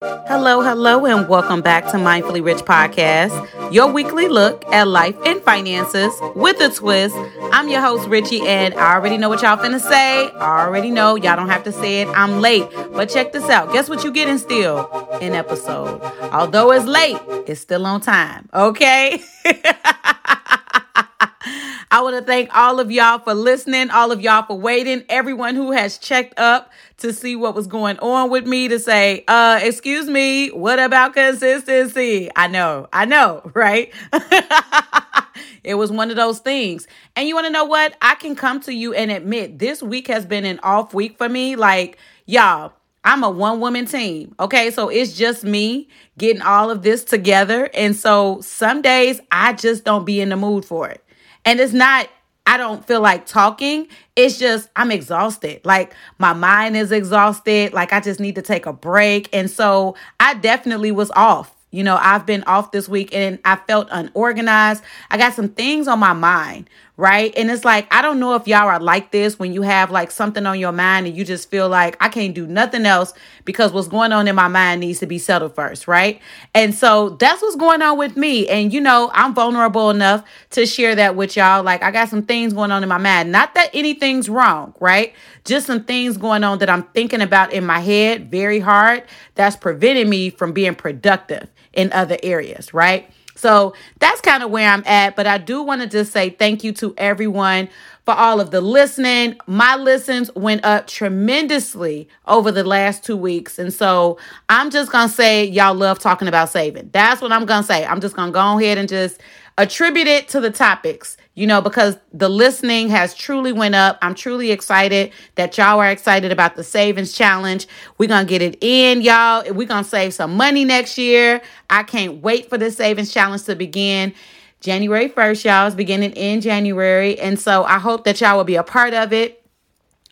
Hello, hello, and welcome back to Mindfully Rich Podcast, your weekly look at life and finances with a twist. I'm your host, Richie, and I already know what y'all finna say. I already know y'all don't have to say it. I'm late, but check this out. Guess what you getting still? An episode. Although it's late, it's still on time. Okay. I want to thank all of y'all for listening, all of y'all for waiting, everyone who has checked up to see what was going on with me to say, uh, excuse me, what about consistency? I know, I know, right? it was one of those things. And you want to know what? I can come to you and admit this week has been an off week for me. Like, y'all, I'm a one woman team. Okay. So it's just me getting all of this together. And so some days I just don't be in the mood for it. And it's not, I don't feel like talking. It's just, I'm exhausted. Like, my mind is exhausted. Like, I just need to take a break. And so I definitely was off. You know, I've been off this week and I felt unorganized. I got some things on my mind, right? And it's like, I don't know if y'all are like this when you have like something on your mind and you just feel like I can't do nothing else because what's going on in my mind needs to be settled first, right? And so that's what's going on with me. And you know, I'm vulnerable enough to share that with y'all. Like, I got some things going on in my mind. Not that anything's wrong, right? Just some things going on that I'm thinking about in my head very hard that's preventing me from being productive in other areas, right? So that's kind of where I'm at. But I do want to just say thank you to everyone for all of the listening. My listens went up tremendously over the last two weeks. And so I'm just going to say, y'all love talking about saving. That's what I'm going to say. I'm just going to go ahead and just attribute it to the topics you know because the listening has truly went up. I'm truly excited that y'all are excited about the savings challenge. We're gonna get it in y'all. We're gonna save some money next year. I can't wait for the savings challenge to begin. January 1st y'all is beginning in january. And so i hope that y'all will be a part of it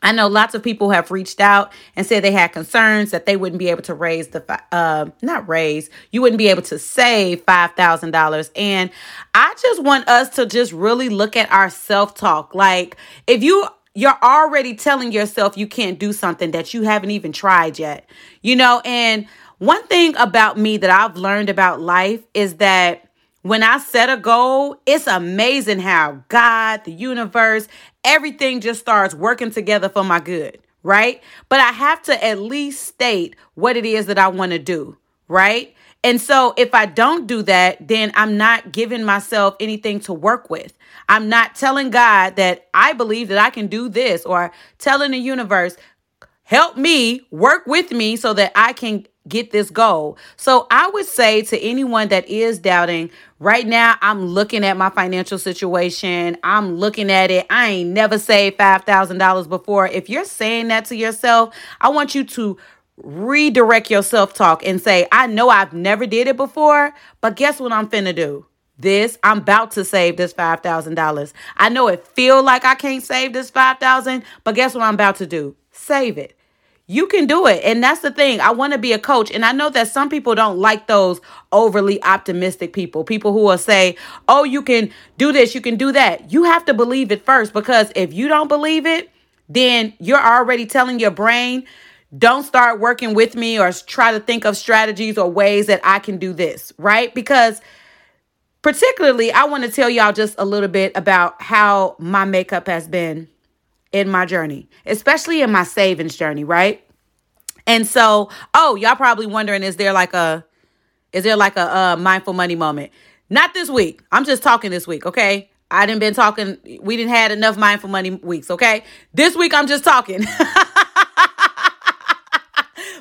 I know lots of people have reached out and said they had concerns that they wouldn't be able to raise the uh not raise, you wouldn't be able to save $5,000 and I just want us to just really look at our self-talk. Like if you you're already telling yourself you can't do something that you haven't even tried yet. You know, and one thing about me that I've learned about life is that when I set a goal, it's amazing how God, the universe, everything just starts working together for my good, right? But I have to at least state what it is that I want to do, right? And so if I don't do that, then I'm not giving myself anything to work with. I'm not telling God that I believe that I can do this or telling the universe, help me, work with me so that I can get this goal. So I would say to anyone that is doubting, right now I'm looking at my financial situation. I'm looking at it. I ain't never saved $5,000 before. If you're saying that to yourself, I want you to redirect your self-talk and say, "I know I've never did it before, but guess what I'm finna do?" This I'm about to save this five thousand dollars. I know it feel like I can't save this five thousand, but guess what I'm about to do? Save it. You can do it. And that's the thing. I want to be a coach. And I know that some people don't like those overly optimistic people, people who will say, oh, you can do this, you can do that. You have to believe it first because if you don't believe it, then you're already telling your brain, don't start working with me or try to think of strategies or ways that I can do this, right? Because particularly, I want to tell y'all just a little bit about how my makeup has been in my journey, especially in my savings journey, right? And so, oh, y'all probably wondering is there like a is there like a, a mindful money moment? Not this week. I'm just talking this week, okay? I didn't been talking. We didn't had enough mindful money weeks, okay? This week I'm just talking.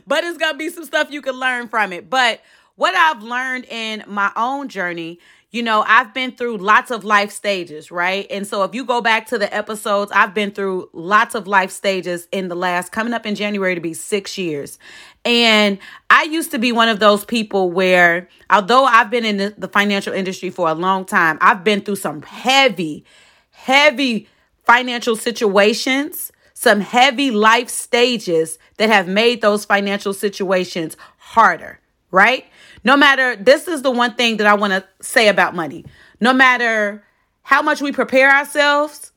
but it's gonna be some stuff you can learn from it. But what I've learned in my own journey you know, I've been through lots of life stages, right? And so if you go back to the episodes, I've been through lots of life stages in the last, coming up in January to be six years. And I used to be one of those people where, although I've been in the, the financial industry for a long time, I've been through some heavy, heavy financial situations, some heavy life stages that have made those financial situations harder, right? No matter, this is the one thing that I want to say about money. No matter how much we prepare ourselves,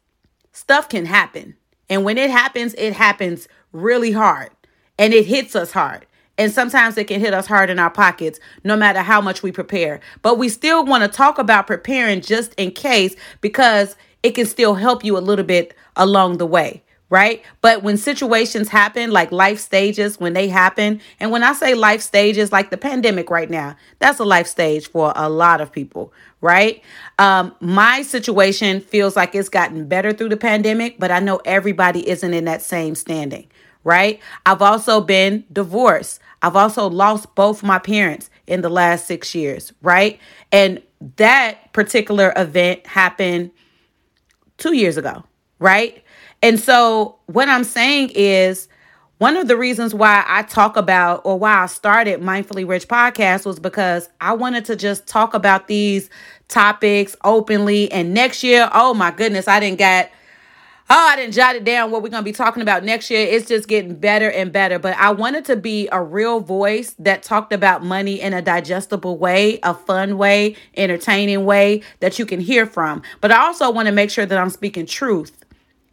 stuff can happen. And when it happens, it happens really hard and it hits us hard. And sometimes it can hit us hard in our pockets, no matter how much we prepare. But we still want to talk about preparing just in case because it can still help you a little bit along the way right? But when situations happen, like life stages, when they happen, and when I say life stages, like the pandemic right now, that's a life stage for a lot of people, right? Um, my situation feels like it's gotten better through the pandemic, but I know everybody isn't in that same standing, right? I've also been divorced. I've also lost both my parents in the last six years, right? And that particular event happened two years ago, right? And so, what I'm saying is, one of the reasons why I talk about or why I started Mindfully Rich podcast was because I wanted to just talk about these topics openly. And next year, oh my goodness, I didn't get oh, I didn't jot it down what we're going to be talking about next year. It's just getting better and better. But I wanted to be a real voice that talked about money in a digestible way, a fun way, entertaining way that you can hear from. But I also want to make sure that I'm speaking truth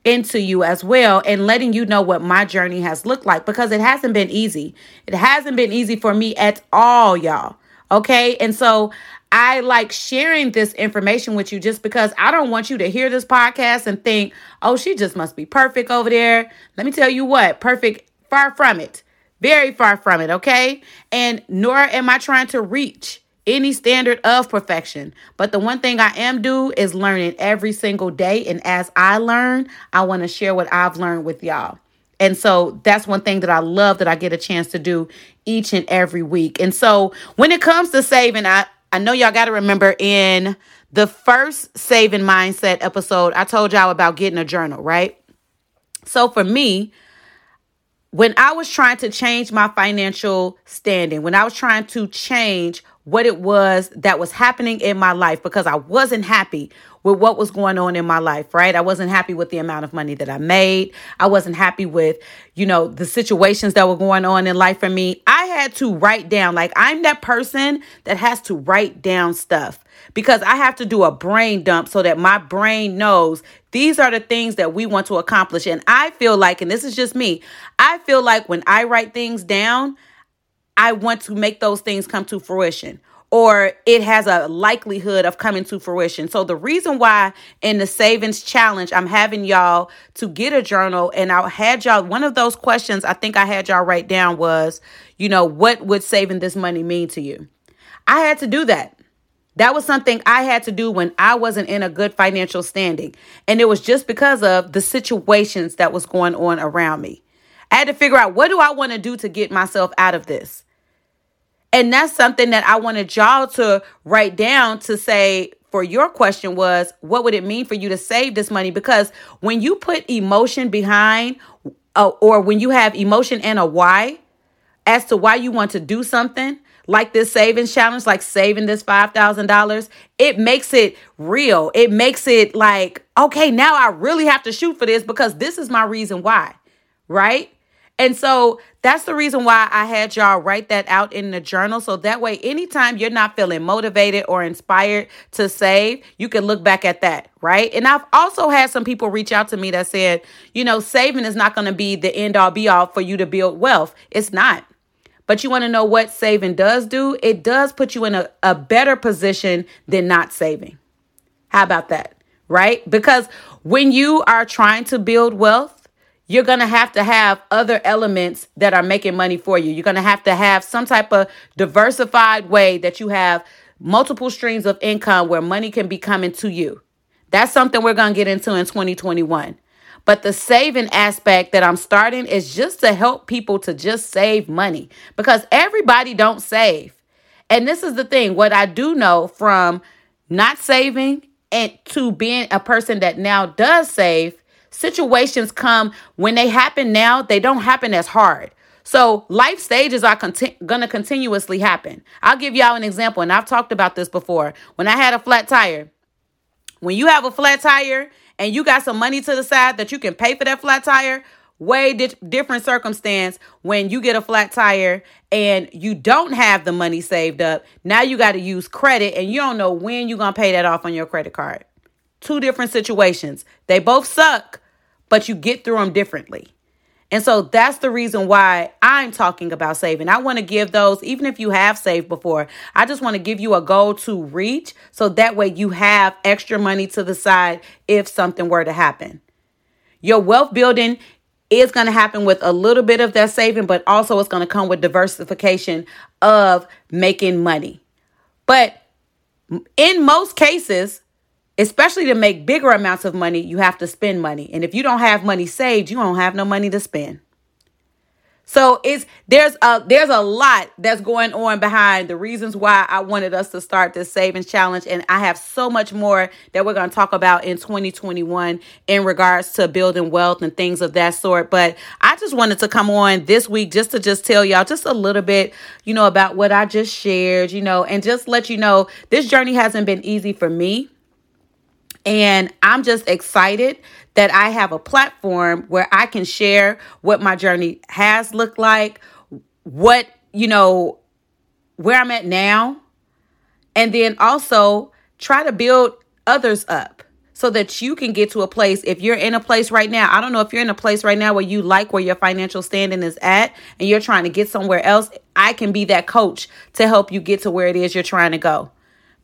into you as well and letting you know what my journey has looked like because it hasn't been easy. It hasn't been easy for me at all, y'all. Okay. And so I like sharing this information with you just because I don't want you to hear this podcast and think, oh, she just must be perfect over there. Let me tell you what, perfect, far from it. Very far from it. Okay. And nor am I trying to reach any standard of perfection. But the one thing I am do is learning every single day. And as I learn, I want to share what I've learned with y'all. And so that's one thing that I love that I get a chance to do each and every week. And so when it comes to saving, I, I know y'all got to remember in the first saving mindset episode, I told y'all about getting a journal, right? So for me, when I was trying to change my financial standing, when I was trying to change what it was that was happening in my life because I wasn't happy with what was going on in my life, right? I wasn't happy with the amount of money that I made. I wasn't happy with, you know, the situations that were going on in life for me. I had to write down, like, I'm that person that has to write down stuff because I have to do a brain dump so that my brain knows these are the things that we want to accomplish. And I feel like, and this is just me, I feel like when I write things down, I want to make those things come to fruition or it has a likelihood of coming to fruition. So the reason why in the savings challenge I'm having y'all to get a journal and I had y'all one of those questions I think I had y'all write down was, you know, what would saving this money mean to you? I had to do that. That was something I had to do when I wasn't in a good financial standing. And it was just because of the situations that was going on around me. I had to figure out what do I want to do to get myself out of this? And that's something that I wanted y'all to write down to say for your question was what would it mean for you to save this money? Because when you put emotion behind, uh, or when you have emotion and a why as to why you want to do something, like this savings challenge, like saving this $5,000, it makes it real. It makes it like, okay, now I really have to shoot for this because this is my reason why, right? And so that's the reason why I had y'all write that out in the journal. So that way, anytime you're not feeling motivated or inspired to save, you can look back at that, right? And I've also had some people reach out to me that said, you know, saving is not going to be the end all be all for you to build wealth. It's not. But you want to know what saving does do? It does put you in a, a better position than not saving. How about that? Right? Because when you are trying to build wealth, you're going to have to have other elements that are making money for you. You're going to have to have some type of diversified way that you have multiple streams of income where money can be coming to you. That's something we're going to get into in 2021. But the saving aspect that I'm starting is just to help people to just save money because everybody don't save. And this is the thing, what I do know from not saving and to being a person that now does save situations come when they happen now, they don't happen as hard. So life stages are conti- to continuously happen. I'll give y'all an example, and I've talked about this before. When I had a flat tire, when you have a flat tire and you got some money to the side that you can pay for that flat tire, way di- different circumstance when you get a flat tire and you don't have the money saved up. Now you got to use credit and you don't know when you're to pay that off on your credit card. Two different situations. They both suck, but you get through them differently. And so that's the reason why I'm talking about saving. I want to give those, even if you have saved before, I just want to give you a goal to reach so that way you have extra money to the side if something were to happen. Your wealth building is going to happen with a little bit of that saving, but also it's going to come with diversification of making money. But in most cases, especially to make bigger amounts of money, you have to spend money. And if you don't have money saved, you don't have no money to spend. So it's there's a there's a lot that's going on behind the reasons why I wanted us to start this savings challenge and I have so much more that we're going to talk about in 2021 in regards to building wealth and things of that sort but I just wanted to come on this week just to just tell y'all just a little bit you know about what I just shared you know and just let you know this journey hasn't been easy for me and I'm just excited that I have a platform where I can share what my journey has looked like, what, you know, where I'm at now, and then also try to build others up so that you can get to a place. If you're in a place right now, I don't know if you're in a place right now where you like where your financial standing is at and you're trying to get somewhere else, I can be that coach to help you get to where it is you're trying to go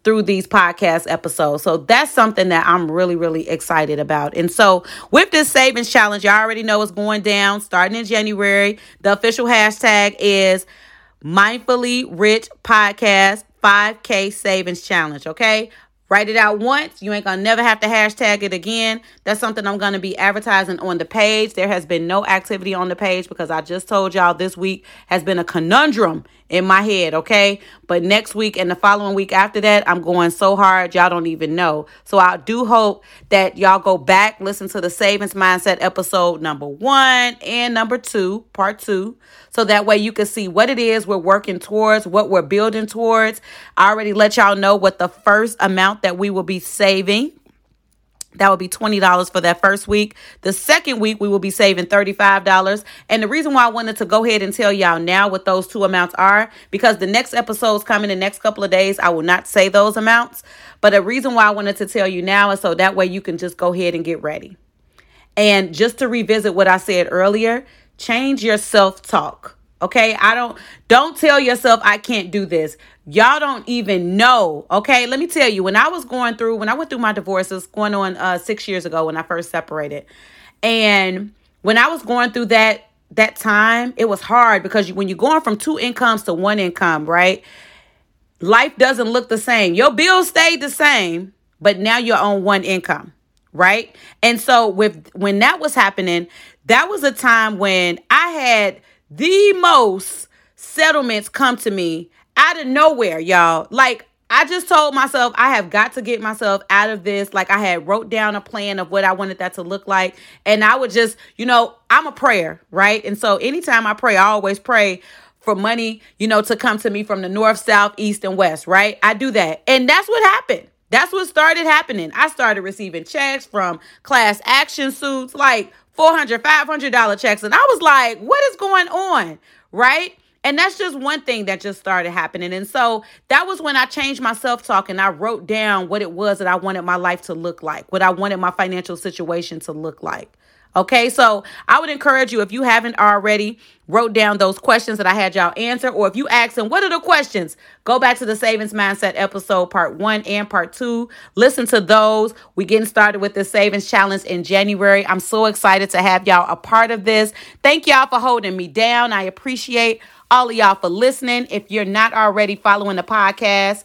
through these podcast episodes. So that's something that I'm really, really excited about. And so with this savings challenge, y'all already know it's going down starting in January. The official hashtag is mindfully rich podcast 5K savings challenge. Okay. Write it out once. You ain't gonna never have to hashtag it again. That's something I'm gonna be advertising on the page. There has been no activity on the page because I just told y'all this week has been a conundrum in my head, okay? But next week and the following week after that, I'm going so hard, y'all don't even know. So I do hope that y'all go back, listen to the Savings Mindset episode number one and number two, part two, so that way you can see what it is we're working towards, what we're building towards. I already let y'all know what the first amount that we will be saving that would be $20 for that first week. The second week, we will be saving $35. And the reason why I wanted to go ahead and tell y'all now what those two amounts are, because the next episode's coming in the next couple of days. I will not say those amounts. But the reason why I wanted to tell you now is so that way you can just go ahead and get ready. And just to revisit what I said earlier, change your self talk. Okay, I don't don't tell yourself I can't do this. Y'all don't even know. Okay, let me tell you. When I was going through, when I went through my divorces, going on uh, six years ago when I first separated, and when I was going through that that time, it was hard because you, when you're going from two incomes to one income, right? Life doesn't look the same. Your bills stayed the same, but now you're on one income, right? And so with when that was happening, that was a time when I had the most settlements come to me out of nowhere, y'all. Like I just told myself I have got to get myself out of this. Like I had wrote down a plan of what I wanted that to look like. And I would just, you know, I'm a prayer, right? And so anytime I pray, I always pray for money, you know, to come to me from the north, south, east, and west, right? I do that. And that's what happened. That's what started happening. I started receiving checks from class action suits, like 400 $500 checks. And I was like, what is going on? Right? And that's just one thing that just started happening. And so that was when I changed my self talk and I wrote down what it was that I wanted my life to look like, what I wanted my financial situation to look like. Okay, so I would encourage you if you haven't already wrote down those questions that I had y'all answer, or if you ask them, what are the questions? Go back to the savings mindset episode, part one and part two. Listen to those. We getting started with the savings challenge in January. I'm so excited to have y'all a part of this. Thank y'all for holding me down. I appreciate all of y'all for listening. If you're not already following the podcast,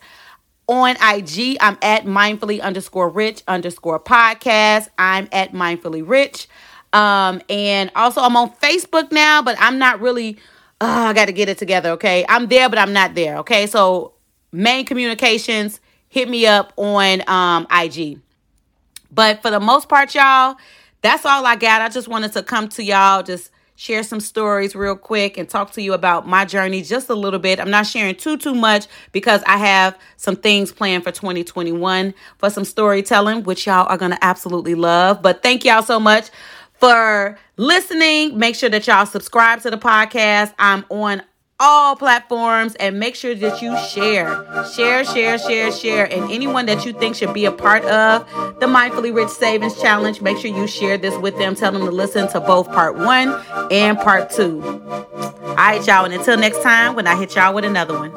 on IG, I'm at mindfully underscore rich underscore podcast. I'm at mindfully rich. Um, and also I'm on Facebook now, but I'm not really uh, I got to get it together, okay? I'm there, but I'm not there, okay? So main communications, hit me up on um IG. But for the most part, y'all, that's all I got. I just wanted to come to y'all, just share some stories real quick and talk to you about my journey just a little bit. I'm not sharing too too much because I have some things planned for 2021 for some storytelling which y'all are going to absolutely love. But thank y'all so much for listening. Make sure that y'all subscribe to the podcast. I'm on all platforms and make sure that you share. Share, share, share, share. And anyone that you think should be a part of the Mindfully Rich Savings Challenge, make sure you share this with them. Tell them to listen to both part one and part two. All right, y'all. And until next time, when I hit y'all with another one.